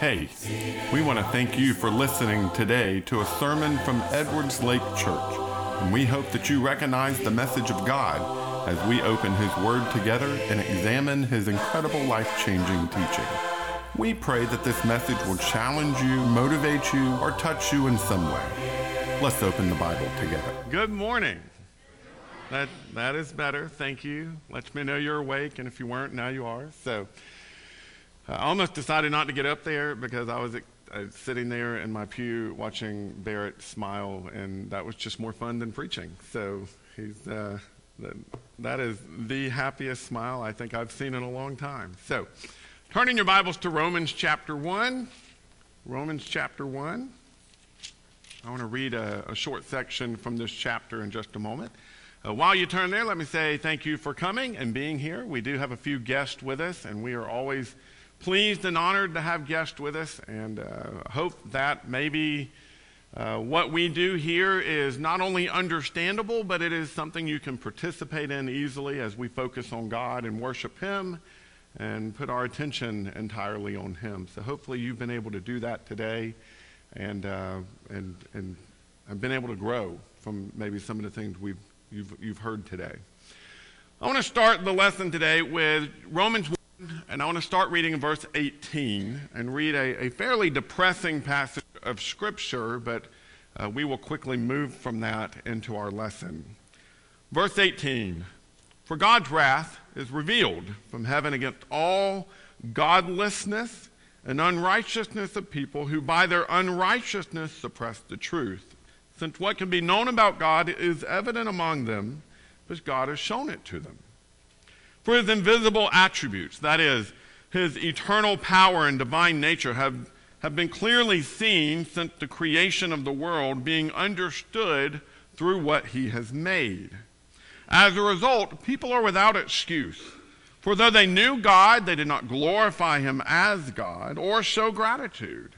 Hey, we want to thank you for listening today to a sermon from Edwards Lake Church, and we hope that you recognize the message of God as we open His Word together and examine His incredible life changing teaching. We pray that this message will challenge you, motivate you, or touch you in some way. Let's open the Bible together. Good morning. That, that is better. Thank you. Lets me know you're awake, and if you weren't, now you are. So I almost decided not to get up there because I was uh, sitting there in my pew watching Barrett smile, and that was just more fun than preaching. So he's, uh, that, is the happiest smile I think I've seen in a long time. So turning your Bibles to Romans chapter 1. Romans chapter 1. I want to read a, a short section from this chapter in just a moment. Uh, while you turn there, let me say thank you for coming and being here. We do have a few guests with us, and we are always pleased and honored to have guests with us, and uh, hope that maybe uh, what we do here is not only understandable, but it is something you can participate in easily as we focus on God and worship Him and put our attention entirely on Him. So hopefully you've been able to do that today and, uh, and, and have been able to grow from maybe some of the things we've you've, you've heard today. I want to start the lesson today with Romans 1, and I want to start reading in verse 18 and read a, a fairly depressing passage of Scripture, but uh, we will quickly move from that into our lesson. Verse 18 For God's wrath is revealed from heaven against all godlessness and unrighteousness of people who by their unrighteousness suppress the truth since what can be known about God is evident among them, because God has shown it to them. For his invisible attributes, that is, his eternal power and divine nature, have, have been clearly seen since the creation of the world, being understood through what he has made. As a result, people are without excuse. For though they knew God, they did not glorify him as God or show gratitude.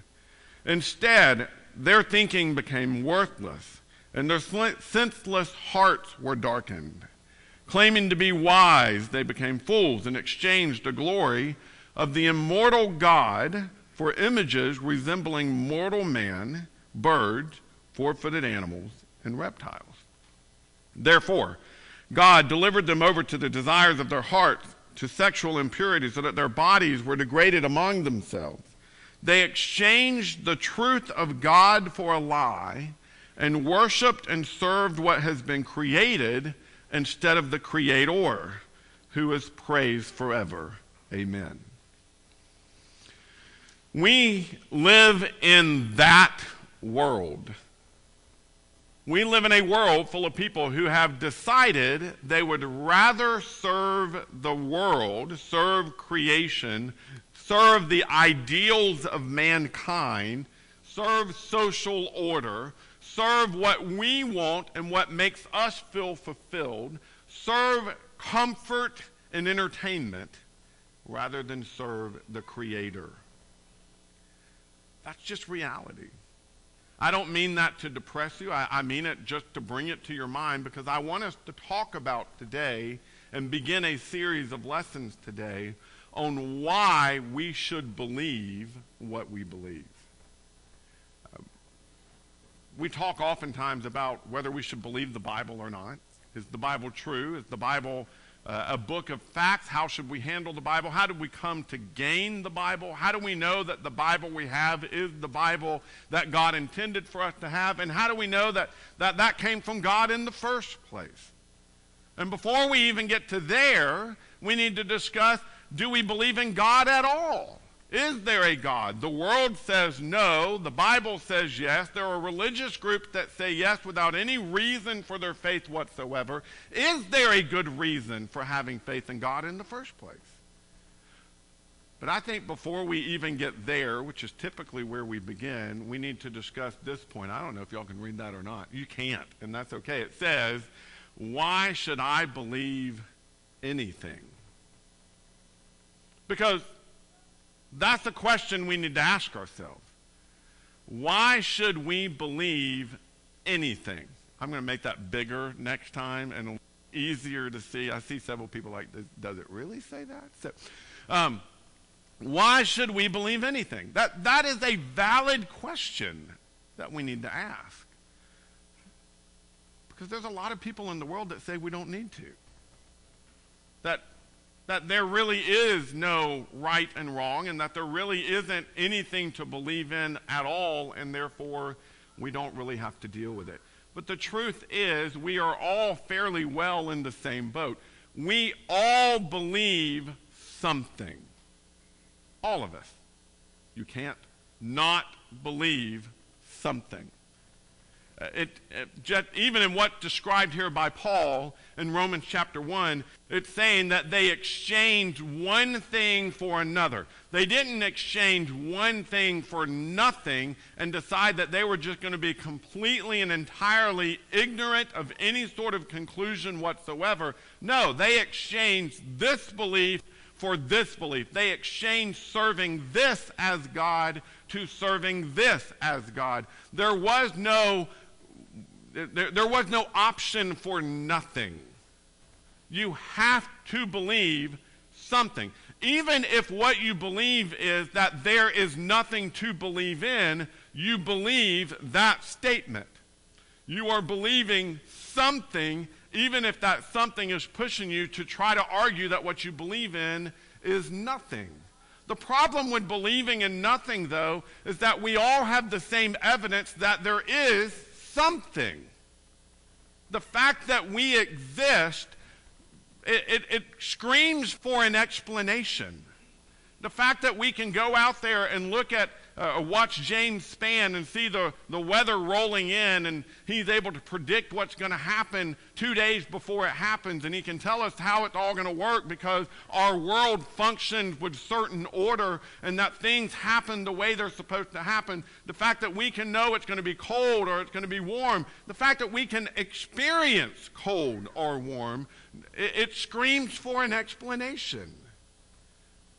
Instead, their thinking became worthless, and their senseless hearts were darkened. Claiming to be wise, they became fools and exchanged the glory of the immortal God for images resembling mortal man, birds, four footed animals, and reptiles. Therefore, God delivered them over to the desires of their hearts, to sexual impurity, so that their bodies were degraded among themselves they exchanged the truth of God for a lie and worshiped and served what has been created instead of the Creator, who is praised forever. Amen. We live in that world. We live in a world full of people who have decided they would rather serve the world, serve creation, serve the ideals of mankind, serve social order, serve what we want and what makes us feel fulfilled, serve comfort and entertainment rather than serve the Creator. That's just reality. I don't mean that to depress you. I, I, mean it just to bring it to your mind because I want us to talk about today and begin a series of lessons today on why we should believe what we believe. We talk oftentimes about whether we should believe the Bible or not. Is the Bible true? Is the Bible uh, a book of facts? How should we handle the Bible? How do we come to gain the Bible? How do we know that the Bible we have is the Bible that God intended for us to have? And how do we know that that, that came from God in the first place? And before we even get to there, we need to discuss do we believe in God at all? Is there a God? The world says no. The Bible says yes. There are religious groups that say yes without any reason for their faith whatsoever. Is there a good reason for having faith in God in the first place? But I think before we even get there, which is typically where we begin, we need to discuss this point. I don't know if y'all can read that or not. You can't, and that's okay. It says, Why should I believe anything? Because that's a question we need to ask ourselves. Why should we believe anything? I'm going to make that bigger next time and easier to see. I see several people like, does it really say that? So, um, Why should we believe anything? That, that is a valid question that we need to ask. Because there's a lot of people in the world that say we don't need to. That, that there really is no right and wrong, and that there really isn't anything to believe in at all, and therefore we don't really have to deal with it. But the truth is, we are all fairly well in the same boat. We all believe something. All of us. You can't not believe something. Uh, it, it even in what described here by Paul in Romans chapter 1, it's saying that they exchanged one thing for another. They didn't exchange one thing for nothing and decide that they were just going to be completely and entirely ignorant of any sort of conclusion whatsoever. No, they exchanged this belief for this belief. They exchanged serving this as God to serving this as God. There was no there, there was no option for nothing. You have to believe something. Even if what you believe is that there is nothing to believe in, you believe that statement. You are believing something, even if that something is pushing you to try to argue that what you believe in is nothing. The problem with believing in nothing, though, is that we all have the same evidence that there is something. The fact that we exist, it, it, it, screams for an explanation. The fact that we can go out there and look at uh, watch James Spann and see the, the weather rolling in, and he's able to predict what's going to happen two days before it happens, and he can tell us how it's all going to work because our world functions with certain order and that things happen the way they're supposed to happen. The fact that we can know it's going to be cold or it's going to be warm, the fact that we can experience cold or warm, it, it screams for an explanation.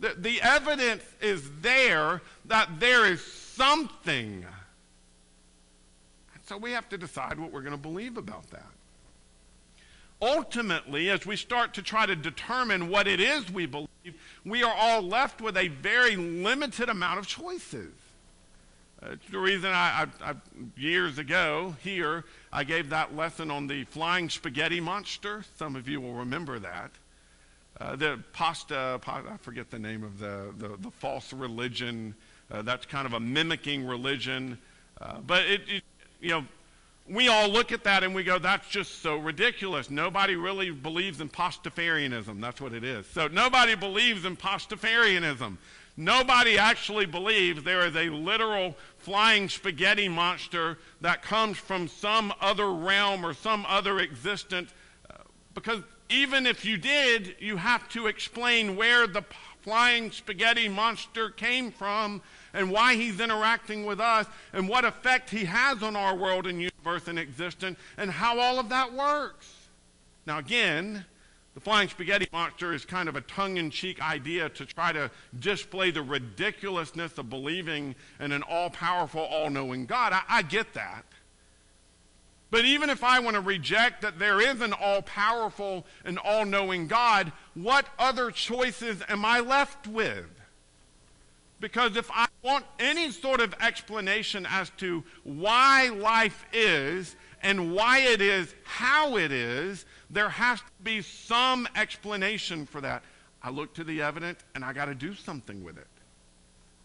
The, the evidence is there that there is something. So we have to decide what we're going to believe about that. Ultimately, as we start to try to determine what it is we believe, we are all left with a very limited amount of choices. Uh, it's the reason I, I, I, years ago here, I gave that lesson on the flying spaghetti monster. Some of you will remember that. Uh, the pasta, I forget the name of the, the, the false religion. Uh, that's kind of a mimicking religion. Uh, but it, it, you know, we all look at that and we go, that's just so ridiculous. Nobody really believes in Pastafarianism. That's what it is. So nobody believes in Pastafarianism. Nobody actually believes there is a literal flying spaghetti monster that comes from some other realm or some other existence uh, because even if you did, you have to explain where the flying spaghetti monster came from and why he's interacting with us and what effect he has on our world and universe and existence and how all of that works. Now, again, the flying spaghetti monster is kind of a tongue in cheek idea to try to display the ridiculousness of believing in an all powerful, all knowing God. I, I get that. But even if I want to reject that there is an all powerful and all knowing God, what other choices am I left with? Because if I want any sort of explanation as to why life is and why it is how it is, there has to be some explanation for that. I look to the evidence and I got to do something with it.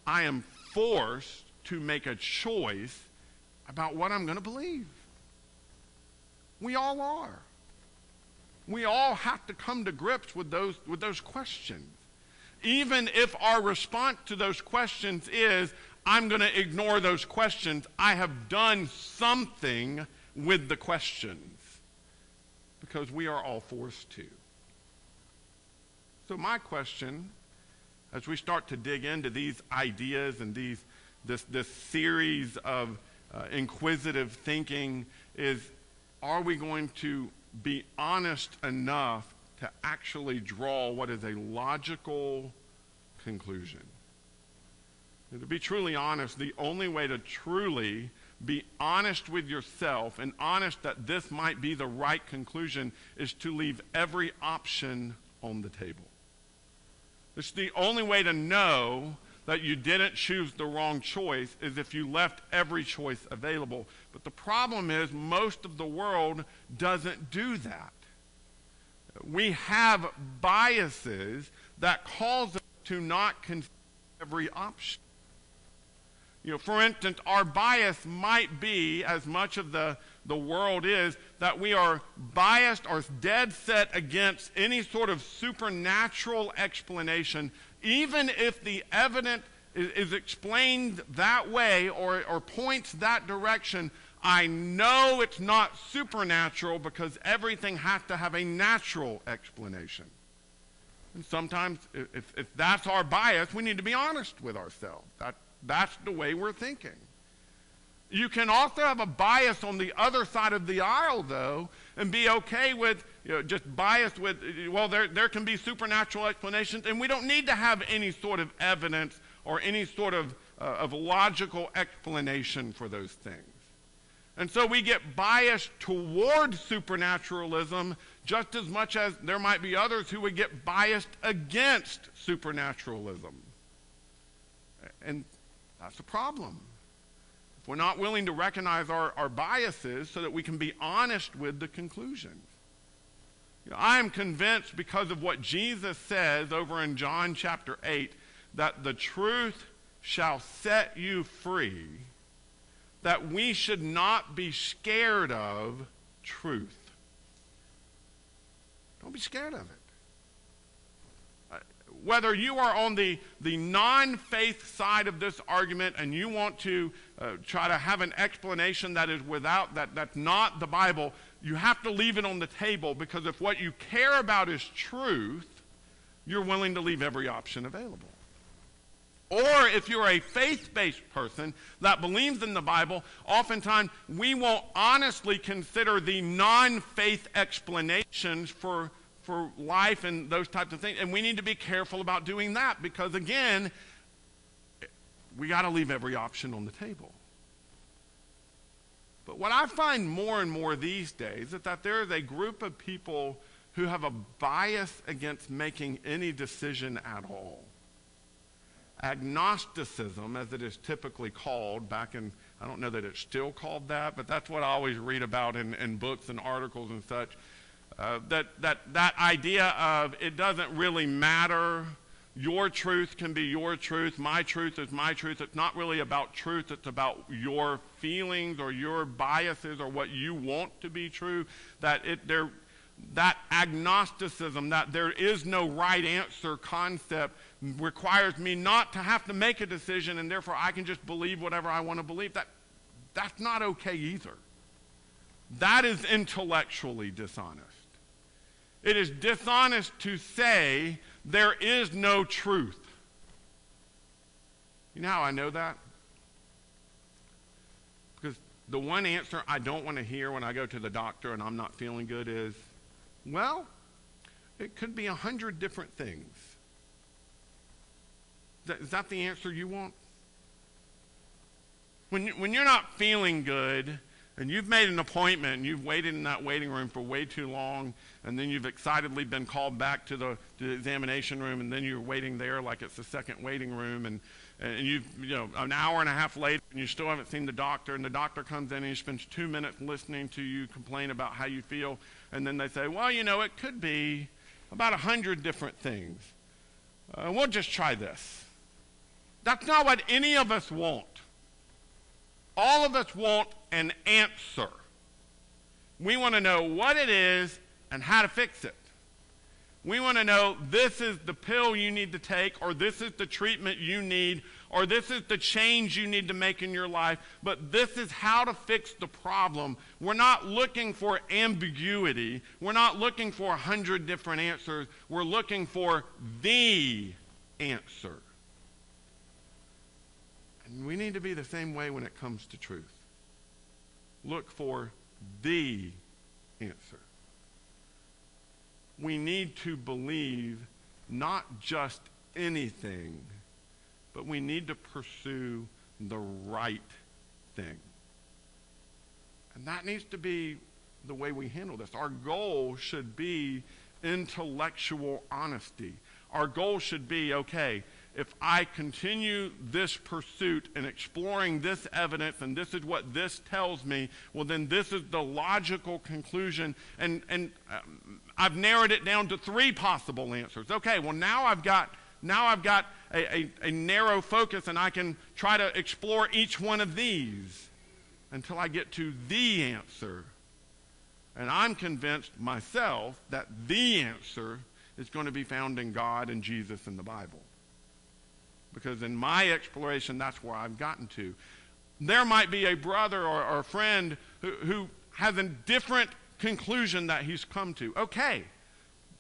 I am forced to make a choice about what I'm going to believe. We all are. We all have to come to grips with those, with those questions. Even if our response to those questions is, I'm going to ignore those questions, I have done something with the questions because we are all forced to. So, my question, as we start to dig into these ideas and these, this, this series of uh, inquisitive thinking, is are we going to be honest enough to actually draw what is a logical conclusion? And to be truly honest, the only way to truly be honest with yourself and honest that this might be the right conclusion is to leave every option on the table. It's the only way to know that you didn't choose the wrong choice is if you left every choice available. But the problem is most of the world doesn't do that. We have biases that cause us to not consider every option. You know, for instance, our bias might be, as much of the, the world is, that we are biased or dead set against any sort of supernatural explanation, even if the evidence is, is explained that way or, or points that direction. I know it's not supernatural because everything has to have a natural explanation. And sometimes, if, if that's our bias, we need to be honest with ourselves. That, that's the way we're thinking. You can also have a bias on the other side of the aisle, though, and be okay with you know, just biased with, well, there, there can be supernatural explanations, and we don't need to have any sort of evidence or any sort of, uh, of logical explanation for those things. And so we get biased toward supernaturalism just as much as there might be others who would get biased against supernaturalism. And that's a problem. We're not willing to recognize our, our biases so that we can be honest with the conclusions. You know, I am convinced because of what Jesus says over in John chapter 8 that the truth shall set you free, that we should not be scared of truth. Don't be scared of it uh, whether you are on the, the non faith side of this argument and you want to uh, try to have an explanation that is without, that, that's not the Bible, you have to leave it on the table because if what you care about is truth, you're willing to leave every option available. Or if you're a faith based person that believes in the Bible, oftentimes we won't honestly consider the non faith explanations for for life and those types of things. And we need to be careful about doing that because, again, we got to leave every option on the table. But what I find more and more these days is that there is a group of people who have a bias against making any decision at all. Agnosticism, as it is typically called, back in, I don't know that it's still called that, but that's what I always read about in, in books and articles and such uh, that, that, that idea of it doesn't really matter. Your truth can be your truth. My truth is my truth. It's not really about truth. It's about your feelings or your biases or what you want to be true. That it, there, that agnosticism, that there is no right answer concept, requires me not to have to make a decision, and therefore I can just believe whatever I want to believe. That, that's not okay either. That is intellectually dishonest. It is dishonest to say there is no truth. You know how I know that? Because the one answer I don't want to hear when I go to the doctor and I'm not feeling good is, well, it could be a hundred different things. Is that the answer you want? When, when you're not feeling good, and you've made an appointment and you've waited in that waiting room for way too long, and then you've excitedly been called back to the, to the examination room, and then you're waiting there like it's the second waiting room, and, and you've, you know, an hour and a half later, and you still haven't seen the doctor, and the doctor comes in and he spends two minutes listening to you complain about how you feel, and then they say, well, you know, it could be about a hundred different things. Uh, we'll just try this. That's not what any of us want. All of us want an answer. We want to know what it is and how to fix it. We want to know this is the pill you need to take, or this is the treatment you need, or this is the change you need to make in your life, but this is how to fix the problem. We're not looking for ambiguity. We're not looking for a hundred different answers. We're looking for the answer. And we need to be the same way when it comes to truth. Look for the answer. We need to believe not just anything, but we need to pursue the right thing. And that needs to be the way we handle this. Our goal should be intellectual honesty. our goal should be okay, if I continue this pursuit and exploring this evidence, and this is what this tells me, well, then this is the logical conclusion. And, and um, I've narrowed it down to three possible answers. Okay, well, now I've got. Now I've got a, a, a narrow focus and I can try to explore each one of these until I get to the answer. And I'm convinced myself that the answer is going to be found in God and Jesus and the Bible because in my exploration, that's where I've gotten to. There might be a brother or, or a friend who, who has a different conclusion that he's come to. Okay.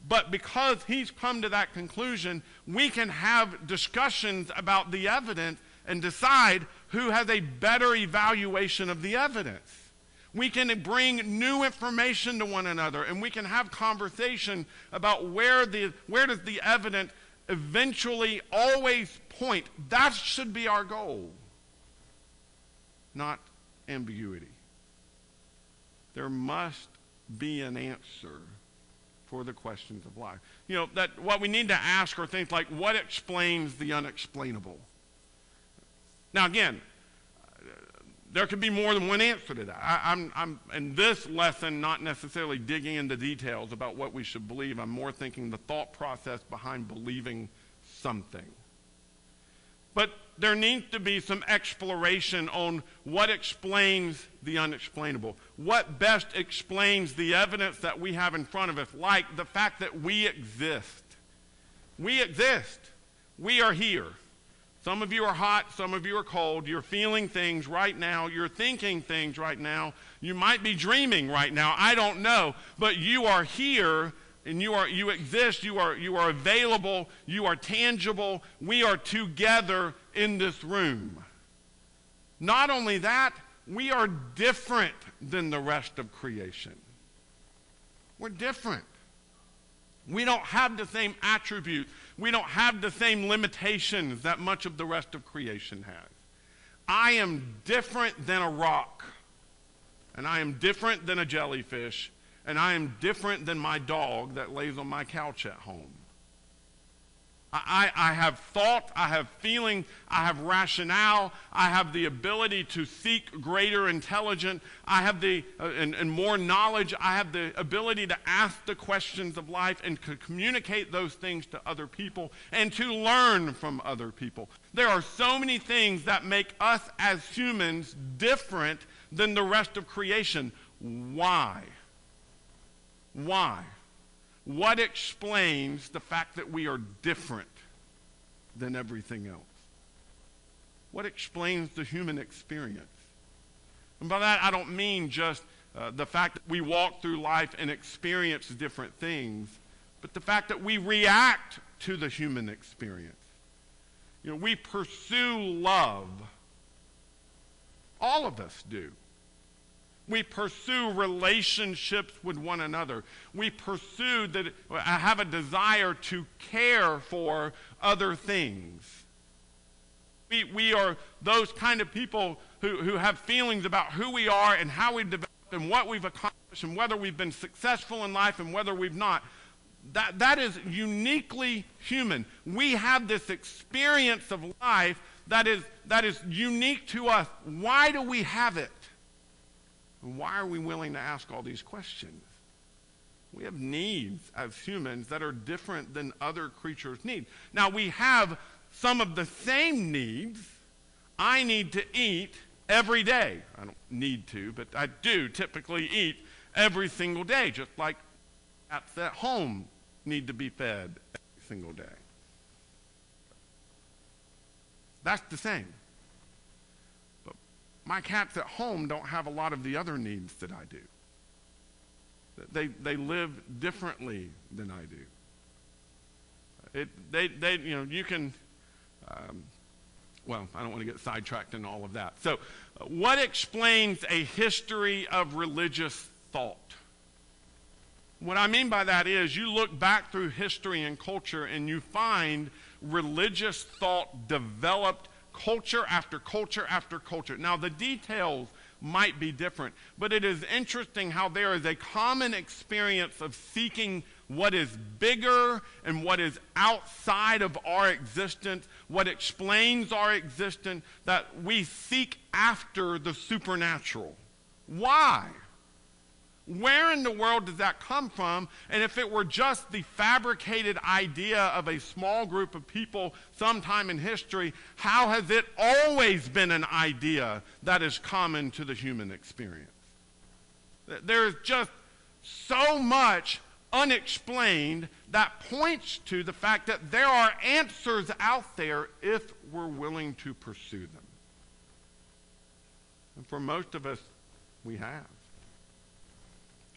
But because he's come to that conclusion, we can have discussions about the evidence and decide who has a better evaluation of the evidence. We can bring new information to one another and we can have conversation about where, the, where does the evidence eventually always point. That should be our goal, not ambiguity. There must be an answer for the questions of life. You know, that what we need to ask are things like what explains the unexplainable? Now, again, there could be more than one answer to that. I, am I'm, I'm, in this lesson, not necessarily digging into details about what we should believe. I'm more thinking the thought process behind believing something. But there needs to be some exploration on what explains the unexplainable. What best explains the evidence that we have in front of us, like the fact that we exist. We exist. We are here. Some of you are hot, some of you are cold. You're feeling things right now. You're thinking things right now. You might be dreaming right now. I don't know. But you are here and you are you exist you are you are available you are tangible. We are together in this room. Not only that we are different than the rest of creation. We're different. We don't have the same attributes. We don't have the same limitations that much of the rest of creation has. I am different than a rock and i am different than a jellyfish and I am different than my dog that lays on my couch at home. I, I, have thought, I have feeling, I have rationale, I have the ability to seek greater intelligence, I have the, uh, and, and more knowledge, I have the ability to ask the questions of life and to communicate those things to other people and to learn from other people. There are so many things that make us as humans different than the rest of creation. Why? Why? What explains the fact that we are different than everything else? What explains the human experience? And by that, I don't mean just uh, the fact that we walk through life and experience different things, but the fact that we react to the human experience. You know, we pursue love. All of us do. We pursue relationships with one another. We pursue that, I have a desire to care for other things. We, we are those kind of people who, who have feelings about who we are and how we've developed and what we've accomplished and whether we've been successful in life and whether we've not. That, that is uniquely human. We have this experience of life that is, that is unique to us. Why do we have it? Why are we willing to ask all these questions? We have needs as humans that are different than other creatures' need. Now, we have some of the same needs. I need to eat every day. I don't need to, but I do typically eat every single day, just like cats at home need to be fed every single day. That's the same. My cats at home don't have a lot of the other needs that I do. They, they live differently than I do. It, they, they, you know, you can, um, well, I don't want to get sidetracked in all of that. So, uh, what explains a history of religious thought? What I mean by that is you look back through history and culture and you find religious thought developed culture after culture after culture. Now, the details might be different. But it is interesting how there is a common experience of seeking what is bigger and what is outside of our existence, what explains our existence, that we seek after the supernatural. Why? Where in the world does that come from? And if it were just the fabricated idea of a small group of people sometime in history, how has it always been an idea that is common to the human experience? There's just so much unexplained that points to the fact that there are answers out there if we're willing to pursue them. And for most of us, we have.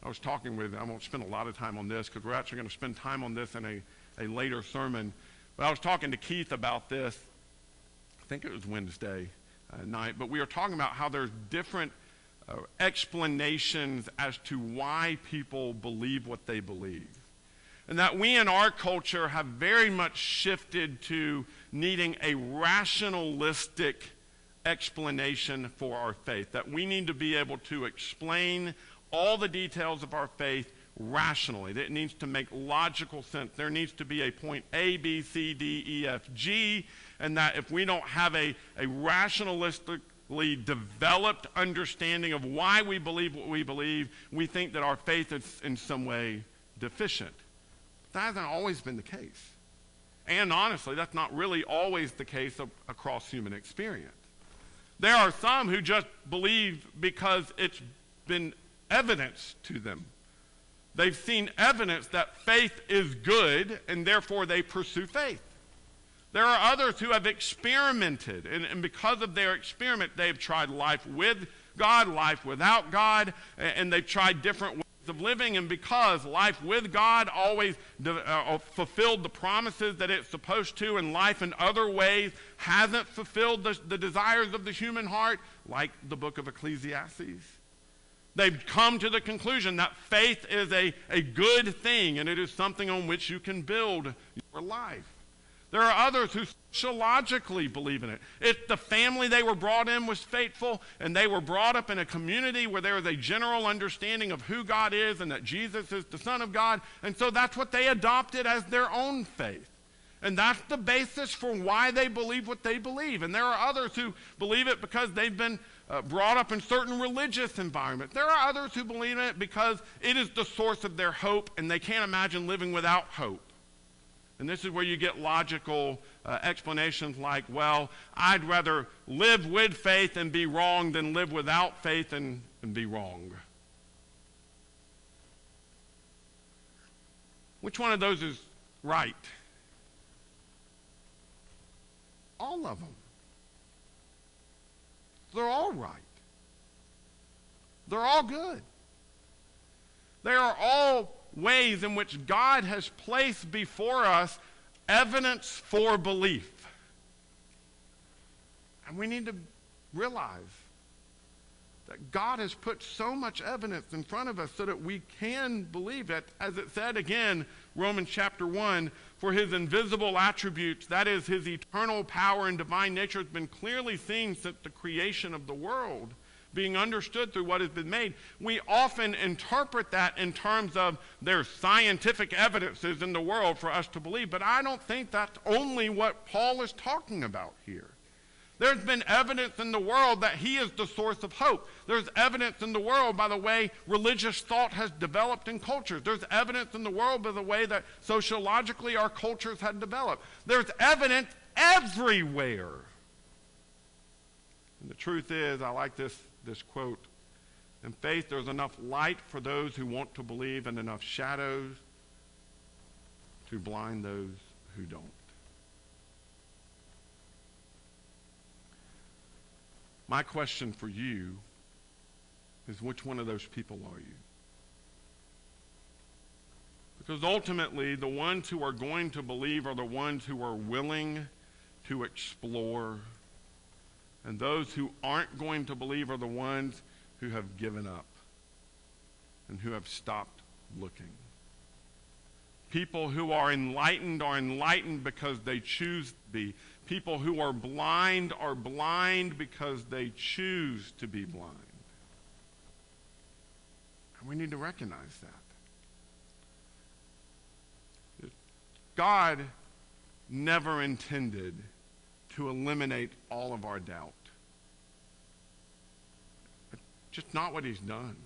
I was talking with, I won't spend a lot of time on this because we're actually going to spend time on this in a, a later sermon. But I was talking to Keith about this, I think it was Wednesday uh, night, but we were talking about how there's different uh, explanations as to why people believe what they believe. And that we in our culture have very much shifted to needing a rationalistic explanation for our faith. That we need to be able to explain all the details of our faith rationally. It needs to make logical sense. There needs to be a point A, B, C, D, E, F, G, and that if we don't have a, a rationalistically developed understanding of why we believe what we believe, we think that our faith is in some way deficient. That hasn't always been the case. And honestly, that's not really always the case of, across human experience. There are some who just believe because it's been evidence to them. They've seen evidence that faith is good, and therefore they pursue faith. There are others who have experimented, and, and, because of their experiment, they've tried life with God, life without God, and, and they've tried different ways of living. And because life with God always uh, fulfilled the promises that it's supposed to, and life in other ways hasn't fulfilled the, the desires of the human heart, like the book of Ecclesiastes They've come to the conclusion that faith is a, a good thing and it is something on which you can build your life. There are others who sociologically believe in it. If the family they were brought in was faithful and they were brought up in a community where there is a general understanding of who God is and that Jesus is the Son of God, and so that's what they adopted as their own faith. And that's the basis for why they believe what they believe. And there are others who believe it because they've been uh, brought up in certain religious environments. There are others who believe in it because it is the source of their hope and they can't imagine living without hope. And this is where you get logical uh, explanations like, well, I'd rather live with faith and be wrong than live without faith and, and be wrong. Which one of those is right? All of them. They're all right. They're all good. They are all ways in which God has placed before us evidence for belief. And we need to realize that God has put so much evidence in front of us so that we can believe it. As it said again, Romans chapter 1 for his invisible attributes, that is, his eternal power and divine nature, has been clearly seen since the creation of the world, being understood through what has been made. We often interpret that in terms of there's scientific evidences in the world for us to believe, but I don't think that's only what Paul is talking about here. There's been evidence in the world that he is the source of hope. There's evidence in the world by the way religious thought has developed in cultures. There's evidence in the world by the way that sociologically our cultures have developed. There's evidence everywhere. And the truth is, I like this, this quote. In faith, there's enough light for those who want to believe and enough shadows to blind those who don't. My question for you is which one of those people are you? Because ultimately, the ones who are going to believe are the ones who are willing to explore. And those who aren't going to believe are the ones who have given up and who have stopped looking. People who are enlightened are enlightened because they choose to be. People who are blind are blind because they choose to be blind. And we need to recognize that. God never intended to eliminate all of our doubt. Just not what he's done.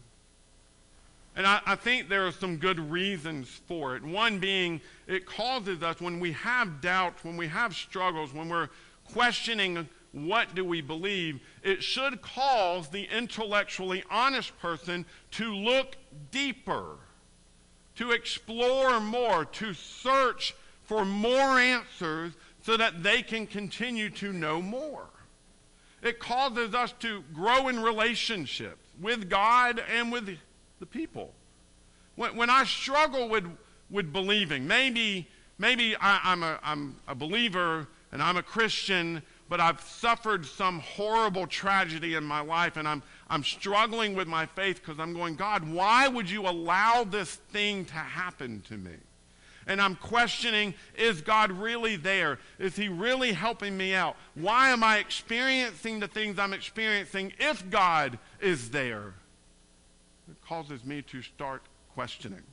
And I, I, think there are some good reasons for it. One being, it causes us, when we have doubts, when we have struggles, when we're questioning what do we believe, it should cause the intellectually honest person to look deeper, to explore more, to search for more answers so that they can continue to know more. It causes us to grow in relationships with God and with the people. When, when I struggle with, with believing, maybe, maybe I, am a, I'm a believer and I'm a Christian, but I've suffered some horrible tragedy in my life and I'm, I'm struggling with my faith because I'm going, God, why would you allow this thing to happen to me? And I'm questioning, is God really there? Is He really helping me out? Why am I experiencing the things I'm experiencing if God is there? It causes me to start questioning.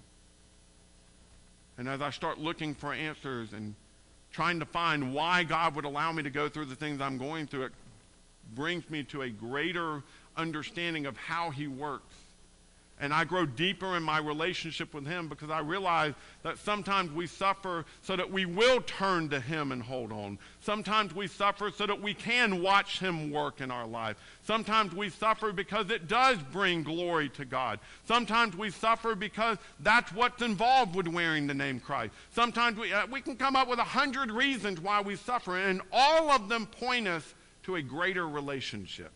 And as I start looking for answers and trying to find why God would allow me to go through the things I'm going through, it brings me to a greater understanding of how He works and I grow deeper in my relationship with Him because I realize that sometimes we suffer so that we will turn to Him and hold on. Sometimes we suffer so that we can watch Him work in our life. Sometimes we suffer because it does bring glory to God. Sometimes we suffer because that's what's involved with wearing the name Christ. Sometimes we, uh, we can come up with a hundred reasons why we suffer, and all of them point us to a greater relationship.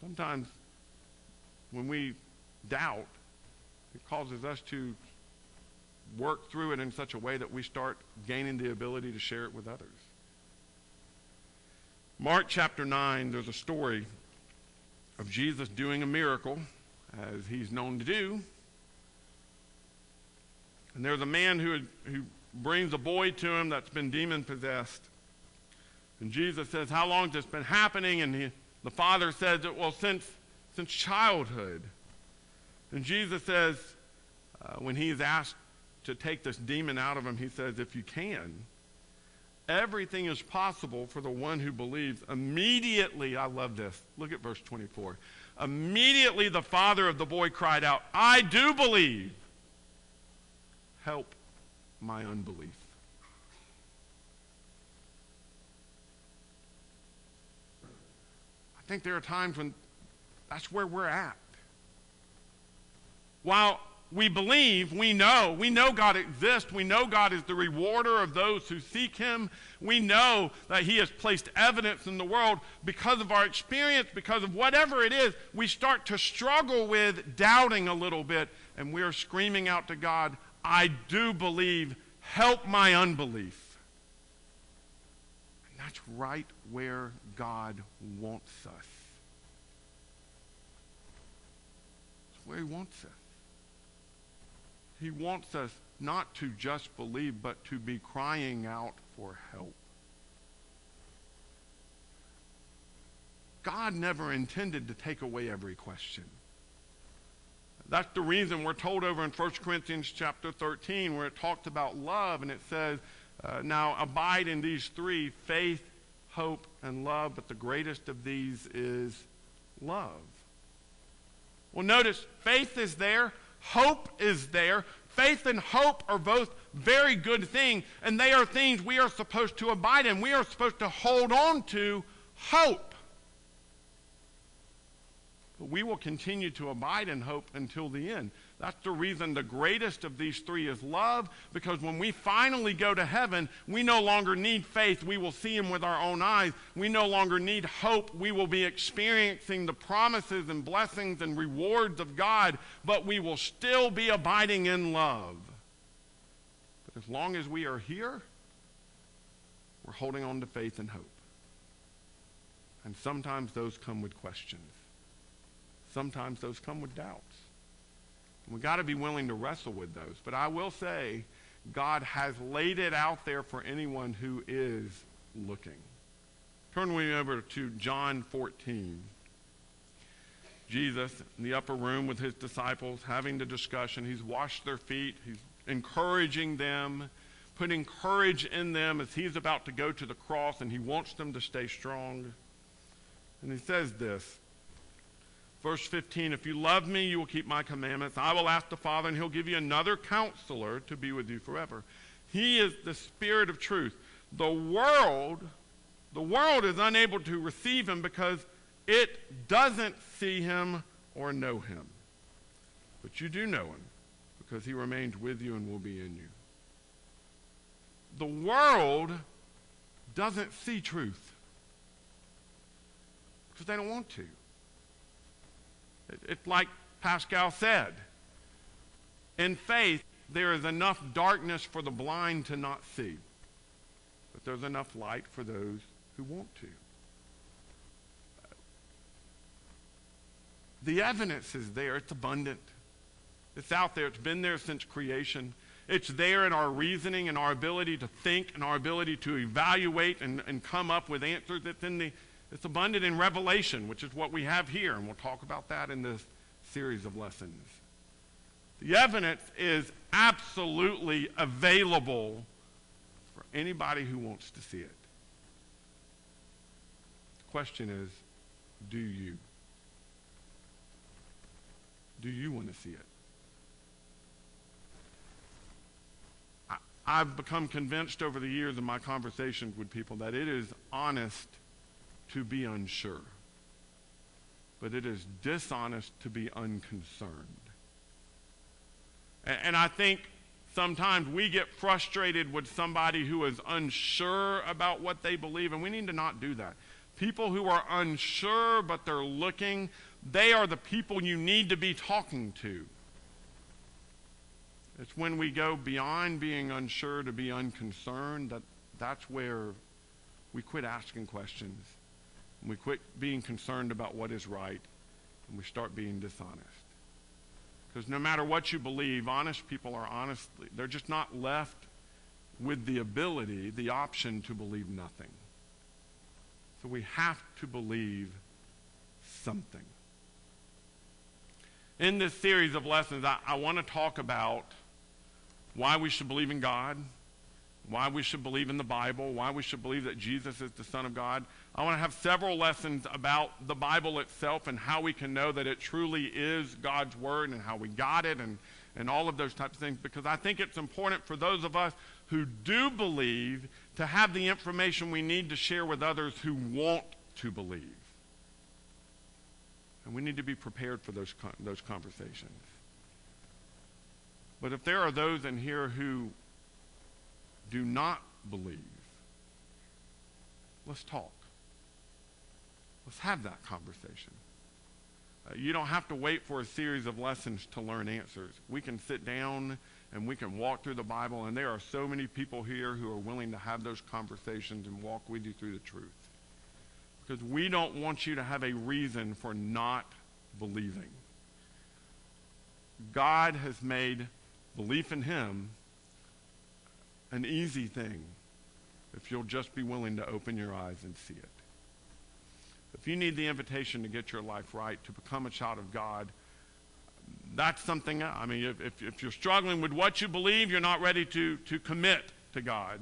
Sometimes when we doubt, it causes us to work through it in such a way that we start gaining the ability to share it with others. Mark chapter 9, there's a story of Jesus doing a miracle, as he's known to do. And there's a man who, who brings a boy to him that's been demon possessed. And Jesus says, How long has this been happening? And he, the father says, Well, since since childhood. And Jesus says, uh, when he's asked to take this demon out of him, he says, if you can, everything is possible for the one who believes. Immediately, I love this. Look at verse 24. Immediately, the father of the boy cried out, I do believe. Help my unbelief. I think there are times when that's where we're at. While we believe, we know, we know God exists. We know God is the rewarder of those who seek Him. We know that He has placed evidence in the world because of our experience, because of whatever it is. We start to struggle with doubting a little bit, and we are screaming out to God, I do believe, help my unbelief. And that's right where God wants us. Where He wants us. He wants us not to just believe, but to be crying out for help. God never intended to take away every question. That's the reason we're told over in 1 Corinthians chapter 13 where it talks about love and it says, uh, now abide in these three, faith, hope, and love, but the greatest of these is love. Well, notice faith is there, hope is there. Faith and hope are both very good things, and they are things we are supposed to abide in. We are supposed to hold on to hope. But we will continue to abide in hope until the end. That's the reason the greatest of these three is love, because when we finally go to heaven, we no longer need faith. We will see Him with our own eyes. We no longer need hope. We will be experiencing the promises and blessings and rewards of God, but we will still be abiding in love. But as long as we are here, we're holding on to faith and hope. And sometimes those come with questions. Sometimes those come with doubts. We've got to be willing to wrestle with those. But I will say, God has laid it out there for anyone who is looking. Turn with me over to John 14. Jesus in the upper room with his disciples, having the discussion. He's washed their feet, he's encouraging them, putting courage in them as he's about to go to the cross, and he wants them to stay strong. And he says this. Verse 15, if you love me, you will keep my commandments. I will ask the Father, and he'll give you another counselor to be with you forever. He is the Spirit of truth. The world, the world is unable to receive him because it doesn't see him or know him. But you do know him because he remains with you and will be in you. The world doesn't see truth because they don't want to. It's like Pascal said in faith, there is enough darkness for the blind to not see, but there's enough light for those who want to. The evidence is there, it's abundant. It's out there, it's been there since creation. It's there in our reasoning and our ability to think and our ability to evaluate and, and come up with answers. It's, in the, it's abundant in Revelation, which is what we have here, and we'll talk about that in this series of lessons. The evidence is absolutely available for anybody who wants to see it. The question is, do you? Do you want to see it? I, I've become convinced over the years in my conversations with people that it is honest to be unsure, but it is dishonest to be unconcerned. And, and I think sometimes we get frustrated with somebody who is unsure about what they believe, and we need to not do that. People who are unsure but they're looking, they are the people you need to be talking to. It's when we go beyond being unsure to be unconcerned that that's where we quit asking questions. We quit being concerned about what is right and we start being dishonest. Because no matter what you believe, honest people are honestly, they're just not left with the ability, the option to believe nothing. So we have to believe something. In this series of lessons, I, I want to talk about why we should believe in God, why we should believe in the Bible, why we should believe that Jesus is the Son of God. I want to have several lessons about the Bible itself and how we can know that it truly is God's Word and how we got it and, and all of those types of things because I think it's important for those of us who do believe to have the information we need to share with others who want to believe. And we need to be prepared for those, those conversations. But if there are those in here who do not believe, let's talk. Let's have that conversation. Uh, you don't have to wait for a series of lessons to learn answers. We can sit down and we can walk through the Bible, and there are so many people here who are willing to have those conversations and walk with you through the truth. Because we don't want you to have a reason for not believing. God has made belief in Him an easy thing if you'll just be willing to open your eyes and see it. If you need the invitation to get your life right, to become a child of God, that's something, I mean, if, if, if, you're struggling with what you believe, you're not ready to, to commit to God.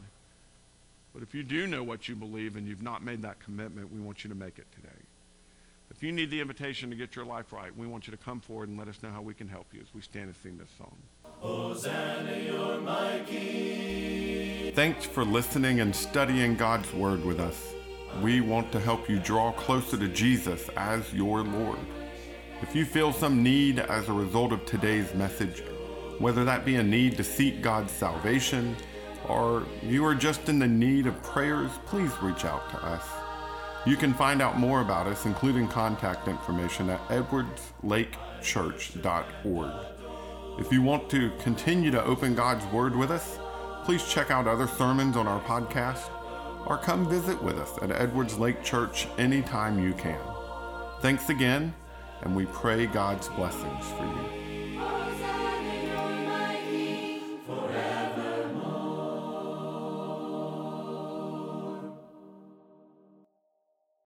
But if you do know what you believe and you've not made that commitment, we want you to make it today. If you need the invitation to get your life right, we want you to come forward and let us know how we can help you as we stand and sing this song. Hosanna, you're my King. Thanks for listening and studying God's Word with us. We want to help you draw closer to Jesus as your Lord. If you feel some need as a result of today's message, whether that be a need to seek God's salvation, or you are just in the need of prayers, please reach out to us. You can find out more about us, including contact information, at edwardslakechurch.org. If you want to continue to open God's Word with us, please check out other sermons on our podcast or come visit with us at Edwards Lake Church anytime you can. Thanks again, and we pray God's blessings for you.